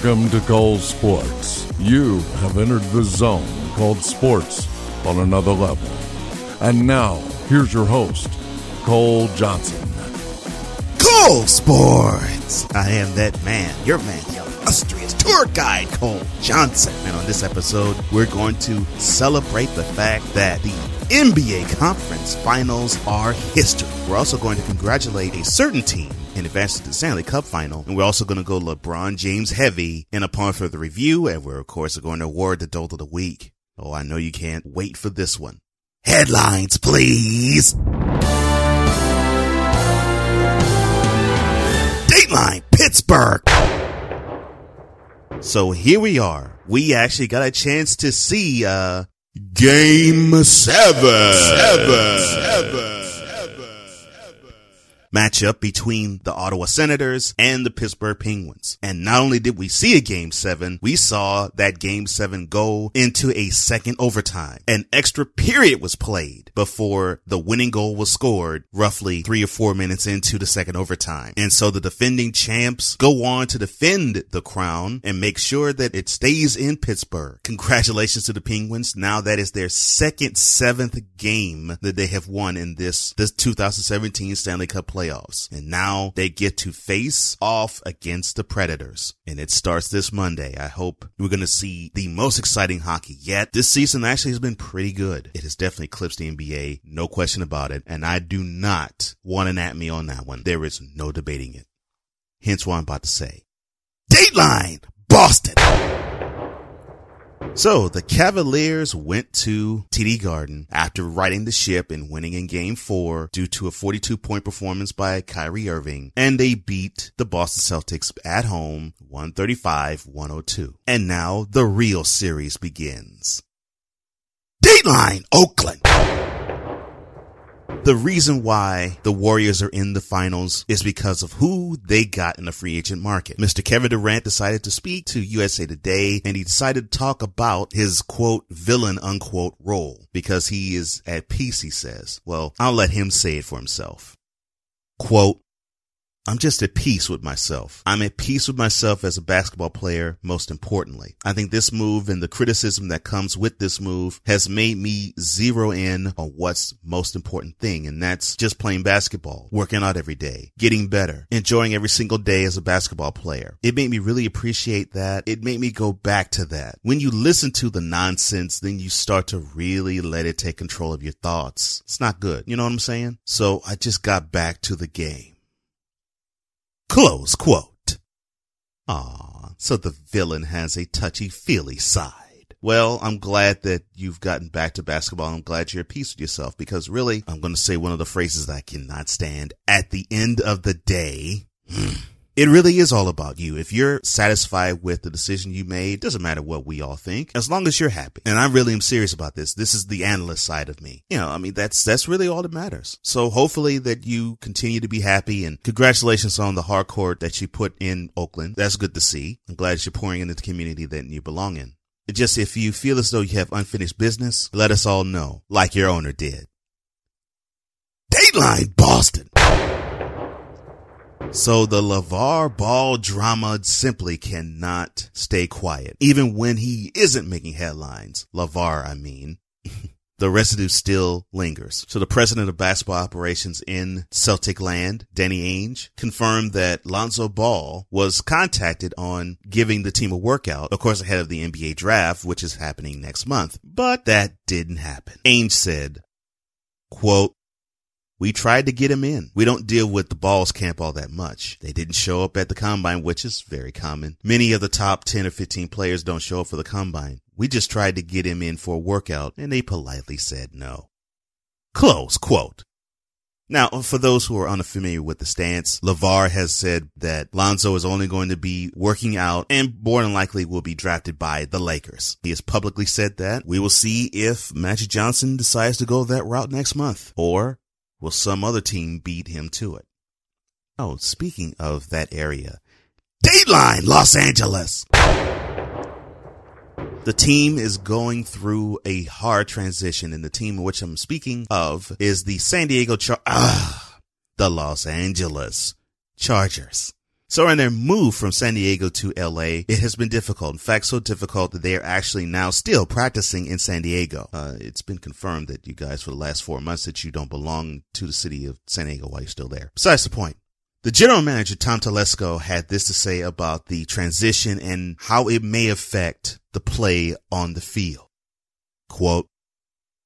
Welcome to Cole Sports. You have entered the zone called sports on another level. And now, here's your host, Cole Johnson. Cole Sports! I am that man, your man, your illustrious tour guide, Cole Johnson. And on this episode, we're going to celebrate the fact that the NBA Conference Finals are history. We're also going to congratulate a certain team in advance to the Stanley Cup final. And we're also going to go LeBron James heavy in upon further review. And we're, of course, going to award the Dolt of the Week. Oh, I know you can't wait for this one. Headlines, please. Dateline, Pittsburgh. So here we are. We actually got a chance to see, uh, game seven. Seven. Seven matchup between the Ottawa Senators and the Pittsburgh Penguins. And not only did we see a game seven, we saw that game seven go into a second overtime. An extra period was played before the winning goal was scored roughly three or four minutes into the second overtime. And so the defending champs go on to defend the crown and make sure that it stays in Pittsburgh. Congratulations to the Penguins. Now that is their second seventh game that they have won in this, this 2017 Stanley Cup playoffs. And now they get to face off against the Predators. And it starts this Monday. I hope we're going to see the most exciting hockey yet. This season actually has been pretty good. It has definitely eclipsed the NBA. No question about it. And I do not want an at me on that one. There is no debating it. Hence what I'm about to say. Dateline, Boston. So the Cavaliers went to TD Garden after riding the ship and winning in game four due to a 42 point performance by Kyrie Irving. And they beat the Boston Celtics at home 135-102. And now the real series begins. Dateline Oakland. The reason why the Warriors are in the finals is because of who they got in the free agent market. Mr. Kevin Durant decided to speak to USA Today and he decided to talk about his quote villain unquote role because he is at peace, he says. Well, I'll let him say it for himself. Quote, I'm just at peace with myself. I'm at peace with myself as a basketball player, most importantly. I think this move and the criticism that comes with this move has made me zero in on what's most important thing. And that's just playing basketball, working out every day, getting better, enjoying every single day as a basketball player. It made me really appreciate that. It made me go back to that. When you listen to the nonsense, then you start to really let it take control of your thoughts. It's not good. You know what I'm saying? So I just got back to the game. Close quote. Ah, so the villain has a touchy-feely side. Well, I'm glad that you've gotten back to basketball. I'm glad you're at peace with yourself because really, I'm going to say one of the phrases that I cannot stand. At the end of the day, hmm, it really is all about you. If you're satisfied with the decision you made, doesn't matter what we all think, as long as you're happy. And I really am serious about this. This is the analyst side of me. You know, I mean, that's, that's really all that matters. So hopefully that you continue to be happy and congratulations on the hard court that you put in Oakland. That's good to see. I'm glad you're pouring into the community that you belong in. Just if you feel as though you have unfinished business, let us all know, like your owner did. Dateline Boston. So the LeVar Ball drama simply cannot stay quiet. Even when he isn't making headlines. LeVar, I mean. the residue still lingers. So the president of basketball operations in Celtic land, Danny Ainge, confirmed that Lonzo Ball was contacted on giving the team a workout, of course, ahead of the NBA draft, which is happening next month. But that didn't happen. Ainge said, quote, we tried to get him in. We don't deal with the balls camp all that much. They didn't show up at the combine, which is very common. Many of the top 10 or 15 players don't show up for the combine. We just tried to get him in for a workout and they politely said no. Close quote. Now, for those who are unfamiliar with the stance, LeVar has said that Lonzo is only going to be working out and more than likely will be drafted by the Lakers. He has publicly said that. We will see if Magic Johnson decides to go that route next month or Will some other team beat him to it? Oh, speaking of that area, Dateline Los Angeles. The team is going through a hard transition, and the team which I'm speaking of is the San Diego Char- ah, the Los Angeles Chargers. So in their move from San Diego to LA, it has been difficult. In fact, so difficult that they are actually now still practicing in San Diego. Uh, it's been confirmed that you guys for the last four months that you don't belong to the city of San Diego while you're still there. Besides the point. The general manager, Tom Telesco, had this to say about the transition and how it may affect the play on the field. Quote,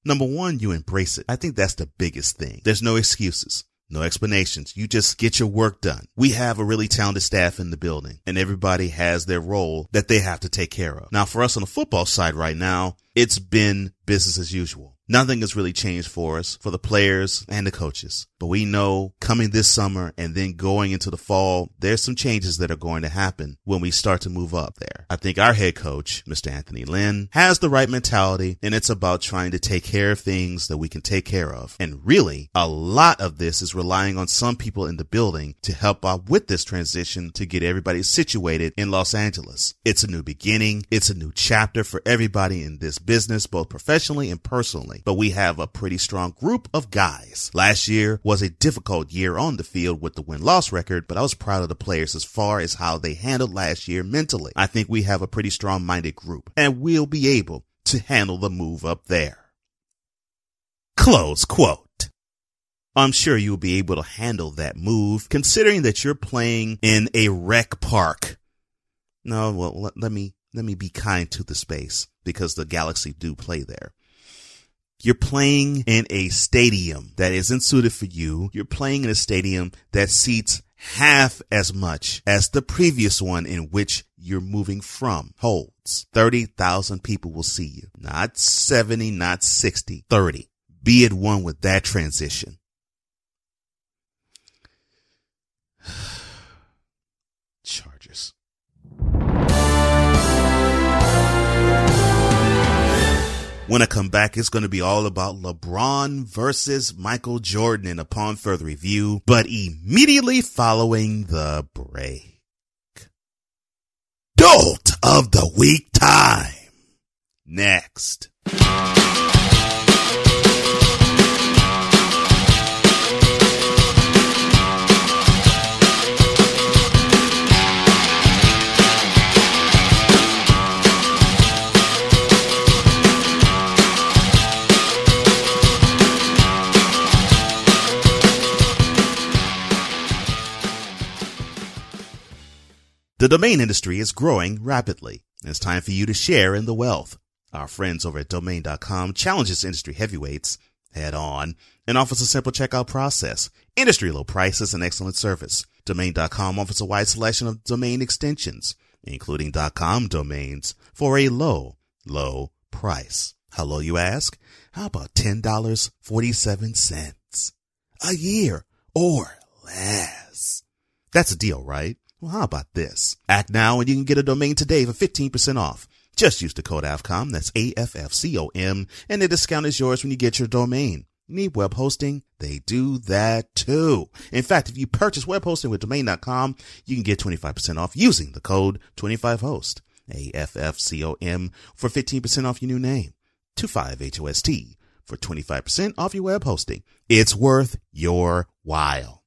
Number one, you embrace it. I think that's the biggest thing. There's no excuses. No explanations. You just get your work done. We have a really talented staff in the building and everybody has their role that they have to take care of. Now for us on the football side right now, it's been business as usual. Nothing has really changed for us, for the players and the coaches. But we know coming this summer and then going into the fall, there's some changes that are going to happen when we start to move up there. I think our head coach, Mr. Anthony Lynn, has the right mentality and it's about trying to take care of things that we can take care of. And really, a lot of this is relying on some people in the building to help out with this transition to get everybody situated in Los Angeles. It's a new beginning. It's a new chapter for everybody in this business, both professionally and personally. But we have a pretty strong group of guys. Last year a difficult year on the field with the win-loss record, but I was proud of the players as far as how they handled last year mentally. I think we have a pretty strong minded group and we'll be able to handle the move up there. Close quote. I'm sure you'll be able to handle that move considering that you're playing in a rec park. No, well, let, let me, let me be kind to the space because the Galaxy do play there. You're playing in a stadium that isn't suited for you. You're playing in a stadium that seats half as much as the previous one in which you're moving from holds. 30,000 people will see you. Not 70, not 60, 30. Be at one with that transition. When I come back, it's going to be all about LeBron versus Michael Jordan and upon further review, but immediately following the break. Dolt of the week time. Next. Domain industry is growing rapidly. And it's time for you to share in the wealth. Our friends over at domain.com challenges industry heavyweights head on and offers a simple checkout process, industry low prices and excellent service. Domain.com offers a wide selection of domain extensions, including .com domains for a low, low price. How low you ask? How about $10.47 a year or less? That's a deal, right? Well, how about this? Act now and you can get a domain today for 15% off. Just use the code AFFCOM, that's A-F-F-C-O-M, and the discount is yours when you get your domain. Need web hosting? They do that too. In fact, if you purchase web hosting with domain.com, you can get 25% off using the code 25host, A-F-F-C-O-M, for 15% off your new name. 25HOST for 25% off your web hosting. It's worth your while.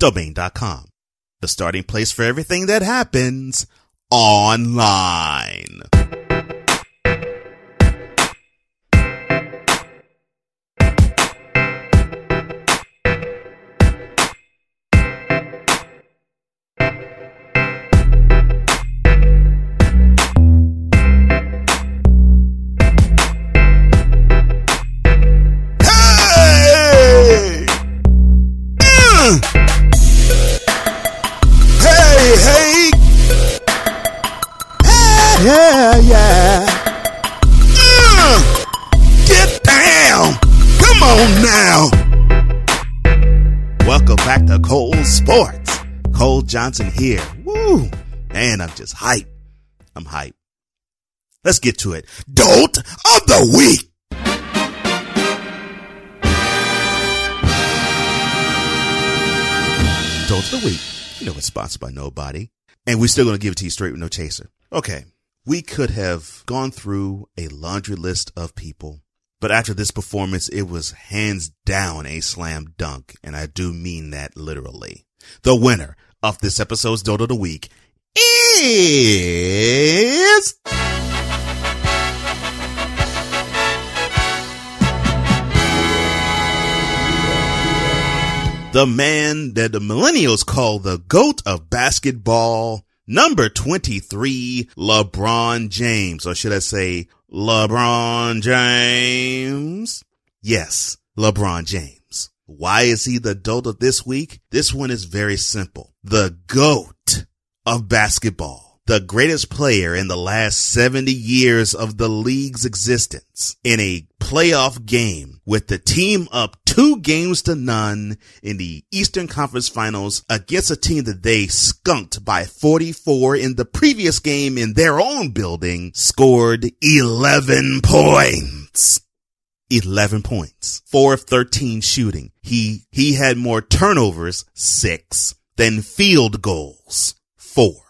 Domain.com the starting place for everything that happens online. Johnson here. Woo! I'm just hype. I'm hype. Let's get to it. Dolt of the week! Dolt of the week. You know it's sponsored by nobody. And we're still going to give it to you straight with no chaser. Okay. We could have gone through a laundry list of people, but after this performance, it was hands down a slam dunk. And I do mean that literally. The winner of this episode's Dolt of the Week is. The man that the millennials call the GOAT of basketball, number 23, LeBron James, or should I say LeBron James? Yes, LeBron James. Why is he the dolt of this week? This one is very simple. The GOAT of basketball the greatest player in the last 70 years of the league's existence in a playoff game with the team up two games to none in the Eastern Conference Finals against a team that they skunked by 44 in the previous game in their own building scored 11 points. 11 points. 4 of 13 shooting. He, he had more turnovers, 6, than field goals, 4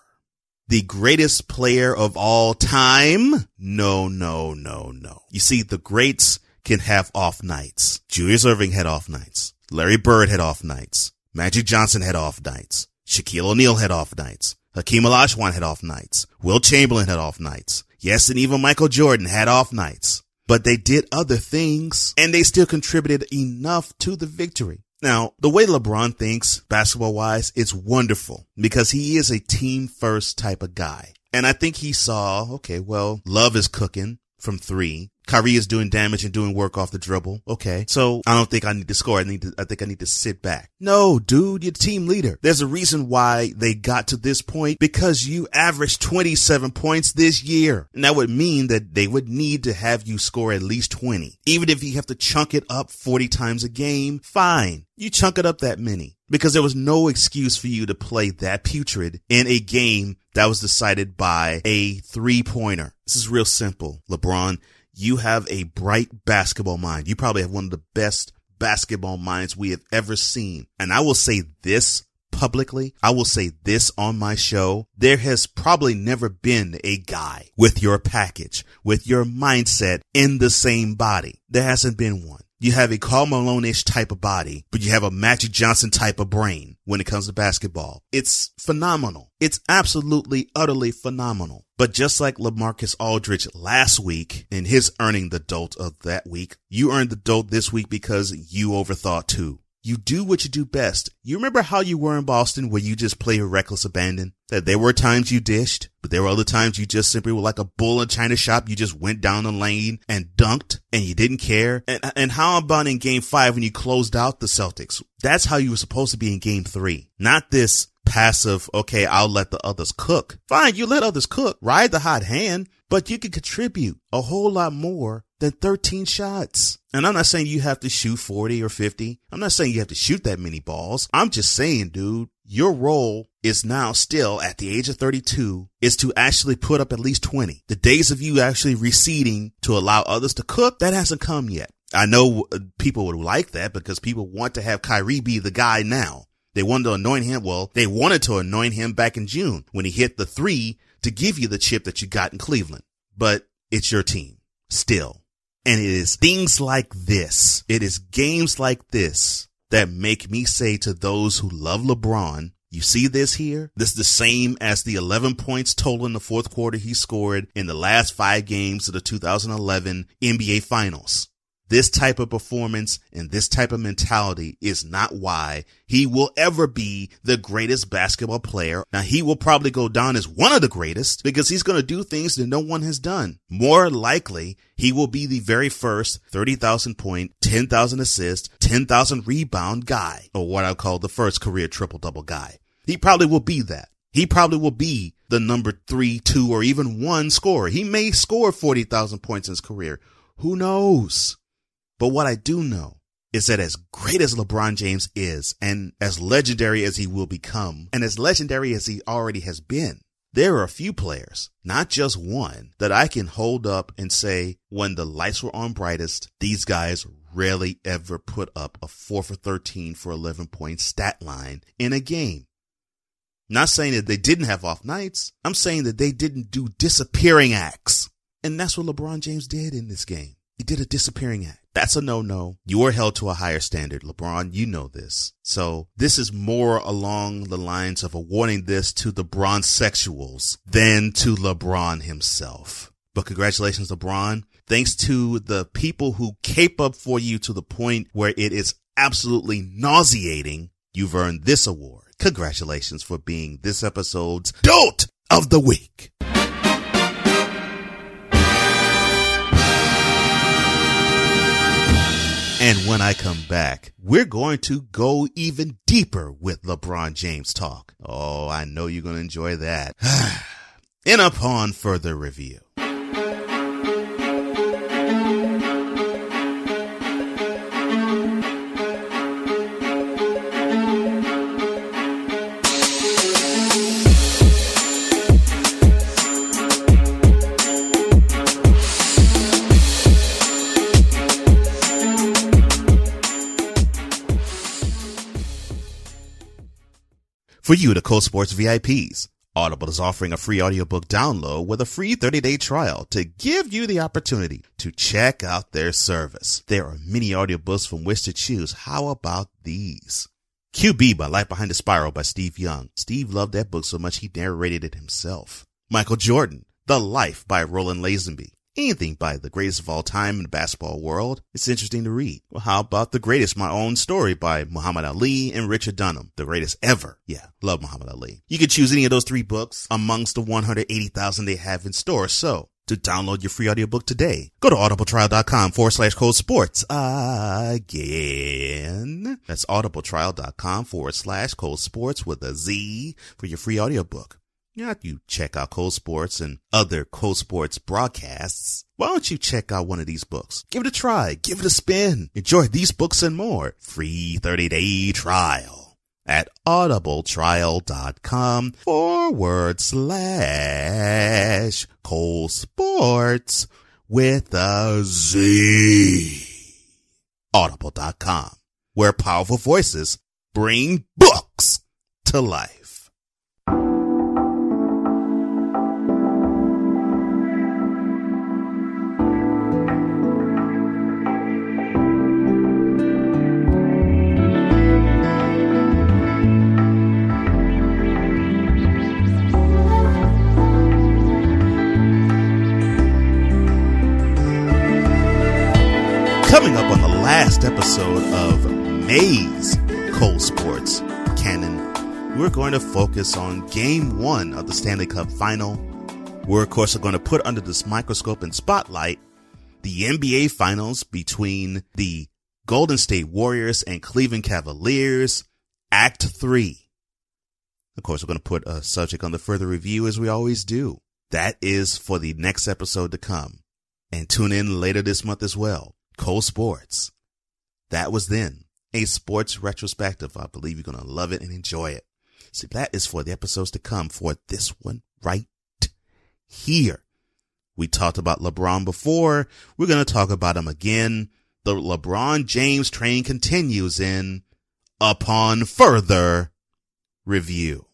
the greatest player of all time? No, no, no, no. You see, the greats can have off nights. Julius Erving had off nights. Larry Bird had off nights. Magic Johnson had off nights. Shaquille O'Neal had off nights. Hakeem Olajuwon had off nights. Wilt Chamberlain had off nights. Yes, and even Michael Jordan had off nights. But they did other things and they still contributed enough to the victory. Now, the way LeBron thinks basketball wise, it's wonderful because he is a team first type of guy. And I think he saw, okay, well, love is cooking from three. Kyrie is doing damage and doing work off the dribble. Okay. So I don't think I need to score. I need to, I think I need to sit back. No, dude, you're team leader. There's a reason why they got to this point because you averaged 27 points this year. And that would mean that they would need to have you score at least 20. Even if you have to chunk it up 40 times a game, fine. You chunk it up that many because there was no excuse for you to play that putrid in a game that was decided by a three pointer. This is real simple. LeBron, you have a bright basketball mind. You probably have one of the best basketball minds we have ever seen. And I will say this publicly. I will say this on my show. There has probably never been a guy with your package, with your mindset in the same body. There hasn't been one. You have a Karl Malone-ish type of body, but you have a Magic Johnson type of brain when it comes to basketball. It's phenomenal. It's absolutely, utterly phenomenal. But just like LaMarcus Aldridge last week in his earning the dolt of that week, you earned the dolt this week because you overthought too. You do what you do best. You remember how you were in Boston where you just play a reckless abandon? That there were times you dished, but there were other times you just simply were like a bull in China shop. You just went down the lane and dunked and you didn't care. And, and how about in game five when you closed out the Celtics? That's how you were supposed to be in game three. Not this passive, okay, I'll let the others cook. Fine, you let others cook, ride the hot hand, but you can contribute a whole lot more than 13 shots. And I'm not saying you have to shoot 40 or 50. I'm not saying you have to shoot that many balls. I'm just saying, dude, your role is now still at the age of 32 is to actually put up at least 20. The days of you actually receding to allow others to cook, that hasn't come yet. I know uh, people would like that because people want to have Kyrie be the guy now. They wanted to anoint him. Well, they wanted to anoint him back in June when he hit the three to give you the chip that you got in Cleveland. But it's your team still. And it is things like this. It is games like this that make me say to those who love LeBron, you see this here? This is the same as the 11 points total in the fourth quarter he scored in the last five games of the 2011 NBA finals. This type of performance and this type of mentality is not why he will ever be the greatest basketball player. Now he will probably go down as one of the greatest because he's going to do things that no one has done. More likely, he will be the very first 30,000 point, 10,000 assist, 10,000 rebound guy or what I call the first career triple double guy. He probably will be that. He probably will be the number three, two, or even one scorer. He may score 40,000 points in his career. Who knows? But what I do know is that as great as LeBron James is and as legendary as he will become and as legendary as he already has been, there are a few players, not just one, that I can hold up and say when the lights were on brightest, these guys rarely ever put up a 4 for 13 for 11 point stat line in a game. Not saying that they didn't have off nights. I'm saying that they didn't do disappearing acts. And that's what LeBron James did in this game. He did a disappearing act. That's a no-no. You are held to a higher standard, LeBron. You know this. So this is more along the lines of awarding this to the bronze sexuals than to LeBron himself. But congratulations, LeBron. Thanks to the people who cape up for you to the point where it is absolutely nauseating, you've earned this award. Congratulations for being this episode's Dolt of the Week. And when I come back, we're going to go even deeper with LeBron James talk. Oh, I know you're going to enjoy that. and upon further review. For you, the Cole Sports VIPs, Audible is offering a free audiobook download with a free 30-day trial to give you the opportunity to check out their service. There are many audiobooks from which to choose. How about these? QB My Life Behind the Spiral by Steve Young. Steve loved that book so much he narrated it himself. Michael Jordan, The Life by Roland Lazenby anything by the greatest of all time in the basketball world, it's interesting to read. Well, how about the greatest, my own story by Muhammad Ali and Richard Durham, the greatest ever. Yeah, love Muhammad Ali. You can choose any of those three books amongst the 180,000 they have in store. So to download your free audiobook today, go to audibletrial.com forward slash cole sports again. That's audibletrial.com forward slash cole sports with a Z for your free audiobook. If you check out Cole Sports and other Cole Sports broadcasts, why don't you check out one of these books? Give it a try. Give it a spin. Enjoy these books and more. Free 30 day trial at audibletrial.com forward slash Cole Sports with a Z. Audible.com, where powerful voices bring books to life. Episode of May's Cole Sports Canon, we're going to focus on game one of the Stanley Cup final. We're, of course, going to put under this microscope and spotlight the NBA finals between the Golden State Warriors and Cleveland Cavaliers, Act 3. Of course, we're going to put a subject on the further review as we always do. That is for the next episode to come. And tune in later this month as well. Cole Sports. That was then a sports retrospective. I believe you're going to love it and enjoy it. See, that is for the episodes to come for this one right here. We talked about LeBron before. We're going to talk about him again. The LeBron James train continues in upon further review.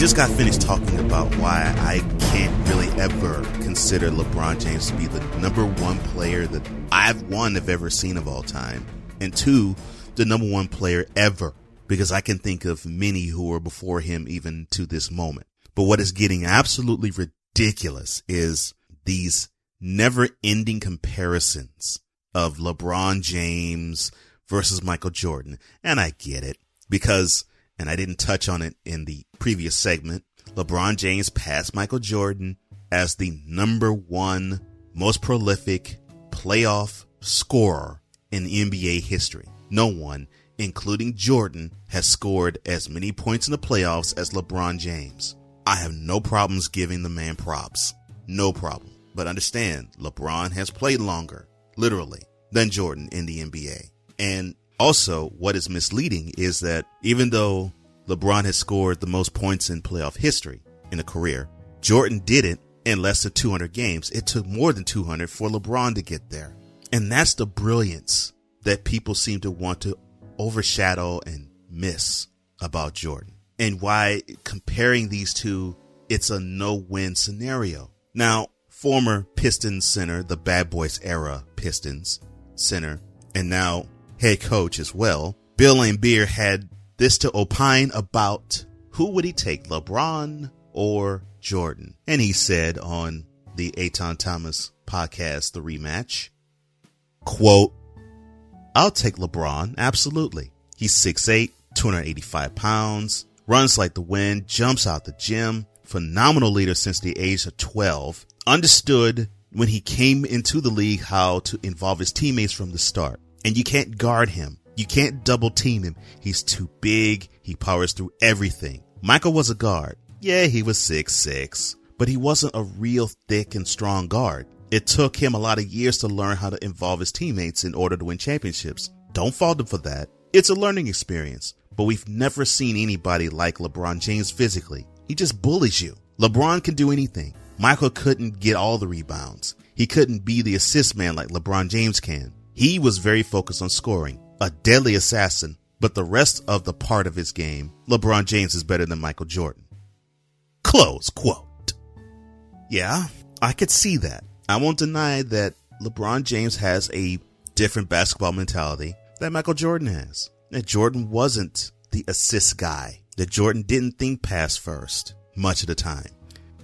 Just got finished talking about why I can't really ever consider LeBron James to be the number one player that I've one have ever seen of all time, and two, the number one player ever, because I can think of many who were before him even to this moment. But what is getting absolutely ridiculous is these never ending comparisons of LeBron James versus Michael Jordan. And I get it because and I didn't touch on it in the previous segment, LeBron James passed Michael Jordan as the number one most prolific playoff scorer in NBA history. No one, including Jordan, has scored as many points in the playoffs as LeBron James. I have no problems giving the man props. No problem. But understand, LeBron has played longer, literally, than Jordan in the NBA. And also, what is misleading is that even though LeBron has scored the most points in playoff history in a career, Jordan didn't in less than 200 games. It took more than 200 for LeBron to get there. And that's the brilliance that people seem to want to overshadow and miss about Jordan and why comparing these two, it's a no win scenario. Now, former Pistons center, the bad boys era Pistons center, and now head coach as well, Bill Laimbeer had this to opine about who would he take, LeBron or Jordan? And he said on the Etan Thomas podcast, The Rematch, quote, I'll take LeBron, absolutely. He's 6'8, 285 pounds, runs like the wind, jumps out the gym, phenomenal leader since the age of 12, understood when he came into the league how to involve his teammates from the start. And you can't guard him. You can't double team him. He's too big. He powers through everything. Michael was a guard. Yeah, he was six six, but he wasn't a real thick and strong guard. It took him a lot of years to learn how to involve his teammates in order to win championships. Don't fault him for that. It's a learning experience, but we've never seen anybody like LeBron James physically. He just bullies you. LeBron can do anything. Michael couldn't get all the rebounds. He couldn't be the assist man like LeBron James can. He was very focused on scoring, a deadly assassin, but the rest of the part of his game, LeBron James is better than Michael Jordan. Close quote. Yeah, I could see that. I won't deny that LeBron James has a different basketball mentality that Michael Jordan has. That Jordan wasn't the assist guy. That Jordan didn't think pass first much of the time.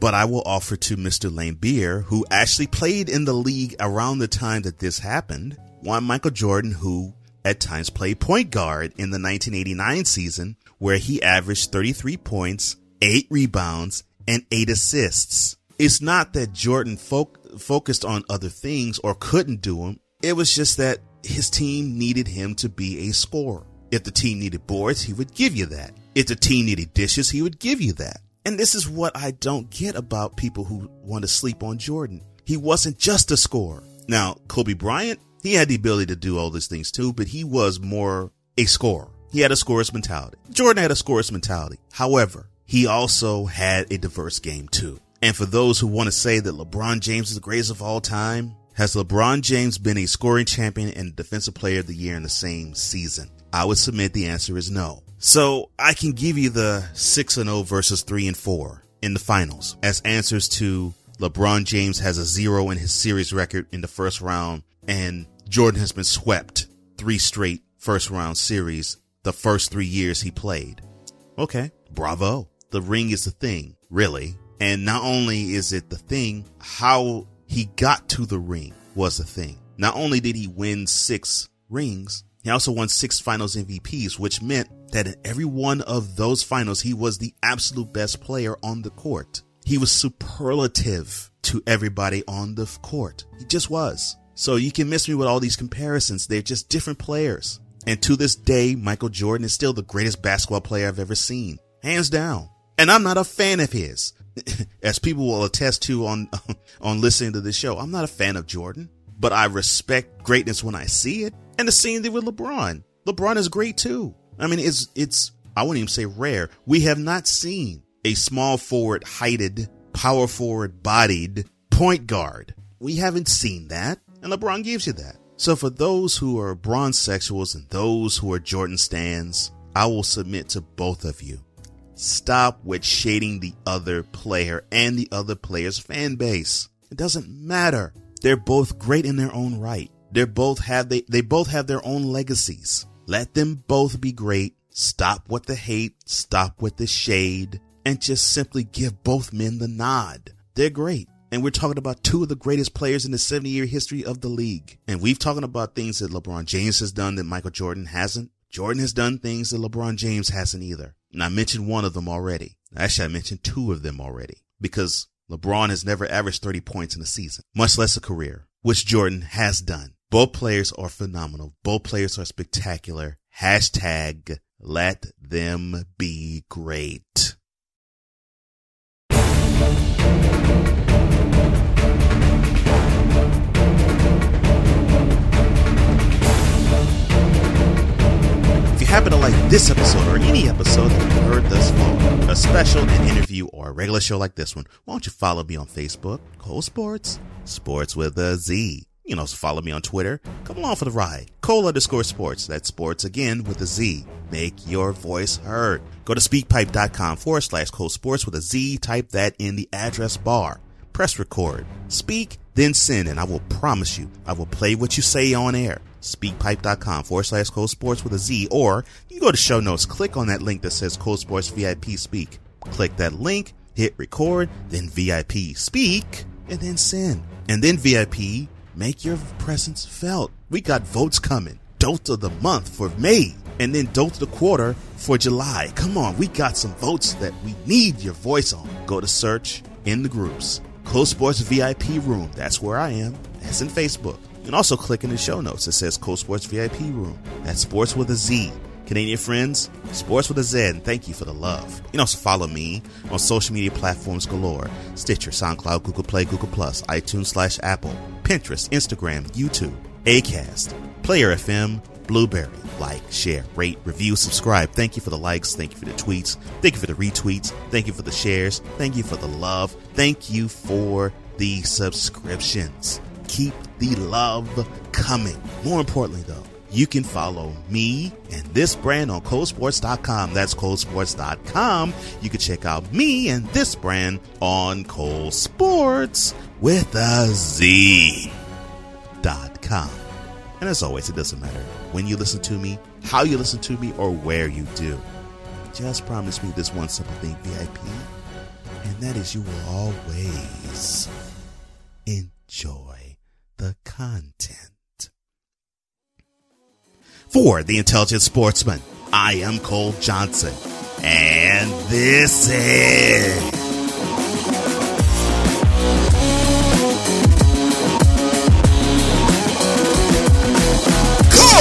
But I will offer to Mr. Laimbeer, who actually played in the league around the time that this happened, one Michael Jordan who at times played point guard in the 1989 season where he averaged 33 points, 8 rebounds, and 8 assists. It's not that Jordan fo- focused on other things or couldn't do them. It was just that his team needed him to be a scorer. If the team needed boards, he would give you that. If the team needed dishes, he would give you that. And this is what I don't get about people who want to sleep on Jordan. He wasn't just a scorer. Now, Kobe Bryant, he had the ability to do all these things too, but he was more a scorer. He had a scorer's mentality. Jordan had a scorer's mentality. However, he also had a diverse game too. And for those who want to say that LeBron James is the greatest of all time, has LeBron James been a scoring champion and defensive player of the year in the same season? I would submit the answer is no. So I can give you the 6 and 0 versus 3 and 4 in the finals as answers to LeBron James has a zero in his series record in the first round and Jordan has been swept three straight first round series the first three years he played. Okay. Bravo. The ring is the thing, really. And not only is it the thing, how he got to the ring was the thing. Not only did he win six rings, he also won six finals MVPs, which meant that in every one of those finals, he was the absolute best player on the court. He was superlative to everybody on the court. He just was. So you can miss me with all these comparisons. They're just different players. And to this day, Michael Jordan is still the greatest basketball player I've ever seen. Hands down. And I'm not a fan of his. As people will attest to on, on listening to this show, I'm not a fan of Jordan, but I respect greatness when I see it. And the same thing with LeBron. LeBron is great too. I mean, it's, it's, I wouldn't even say rare. We have not seen a small forward heighted, power forward bodied point guard. We haven't seen that. And LeBron gives you that. So for those who are bronze sexuals and those who are Jordan stands, I will submit to both of you. Stop with shading the other player and the other player's fan base. It doesn't matter. They're both great in their own right. They're both have they, they both have their own legacies. Let them both be great. Stop with the hate, stop with the shade, and just simply give both men the nod. They're great. And we're talking about two of the greatest players in the 70 year history of the league. And we've talking about things that LeBron James has done that Michael Jordan hasn't. Jordan has done things that LeBron James hasn't either. And I mentioned one of them already. Actually, I mentioned two of them already because LeBron has never averaged 30 points in a season, much less a career, which Jordan has done. Both players are phenomenal. Both players are spectacular. Hashtag let them be great. Happen to like this episode or any episode that you've heard thus far, a special, an interview, or a regular show like this one, why don't you follow me on Facebook, Cole Sports, Sports with a Z. You can also follow me on Twitter. Come along for the ride. Cole underscore sports. That's sports again with a Z. Make your voice heard. Go to speakpipe.com forward slash Cole sports with a Z. Type that in the address bar. Press record. Speak, then send, and I will promise you, I will play what you say on air. Speakpipe.com forward slash Cole sports with a Z. Or you go to show notes, click on that link that says Cole sports VIP speak. Click that link, hit record, then VIP speak, and then send. And then VIP Make your presence felt. We got votes coming. Dolt of the month for May, and then Dolt of the quarter for July. Come on, we got some votes that we need your voice on. Go to search in the groups. Cole Sports VIP Room. That's where I am. That's in Facebook. You can also click in the show notes. It says Cole Sports VIP Room. That's sports with a Z. Canadian friends, sports with a Z, and thank you for the love. You can also follow me on social media platforms galore Stitcher, SoundCloud, Google Play, Google Plus, iTunes slash Apple, Pinterest, Instagram, YouTube, Acast, Player FM, Blubrry. Like, share, rate, review, subscribe. Thank you for the likes. Thank you for the tweets. Thank you for the retweets. Thank you for the shares. Thank you for the love. Thank you for the subscriptions. Keep the love coming. More importantly, though, you can follow me and this brand on colesports.com. That's colesports.com. You can check out me and this brand on Cole Sports with a Z dot com. And as always, it doesn't matter when you listen to me, how you listen to me, or where you do. Just promise me this one simple thing, VIP, and that is you will always enjoy the content. For the Intelligent Sportsman, I am Cole Johnson, and this is.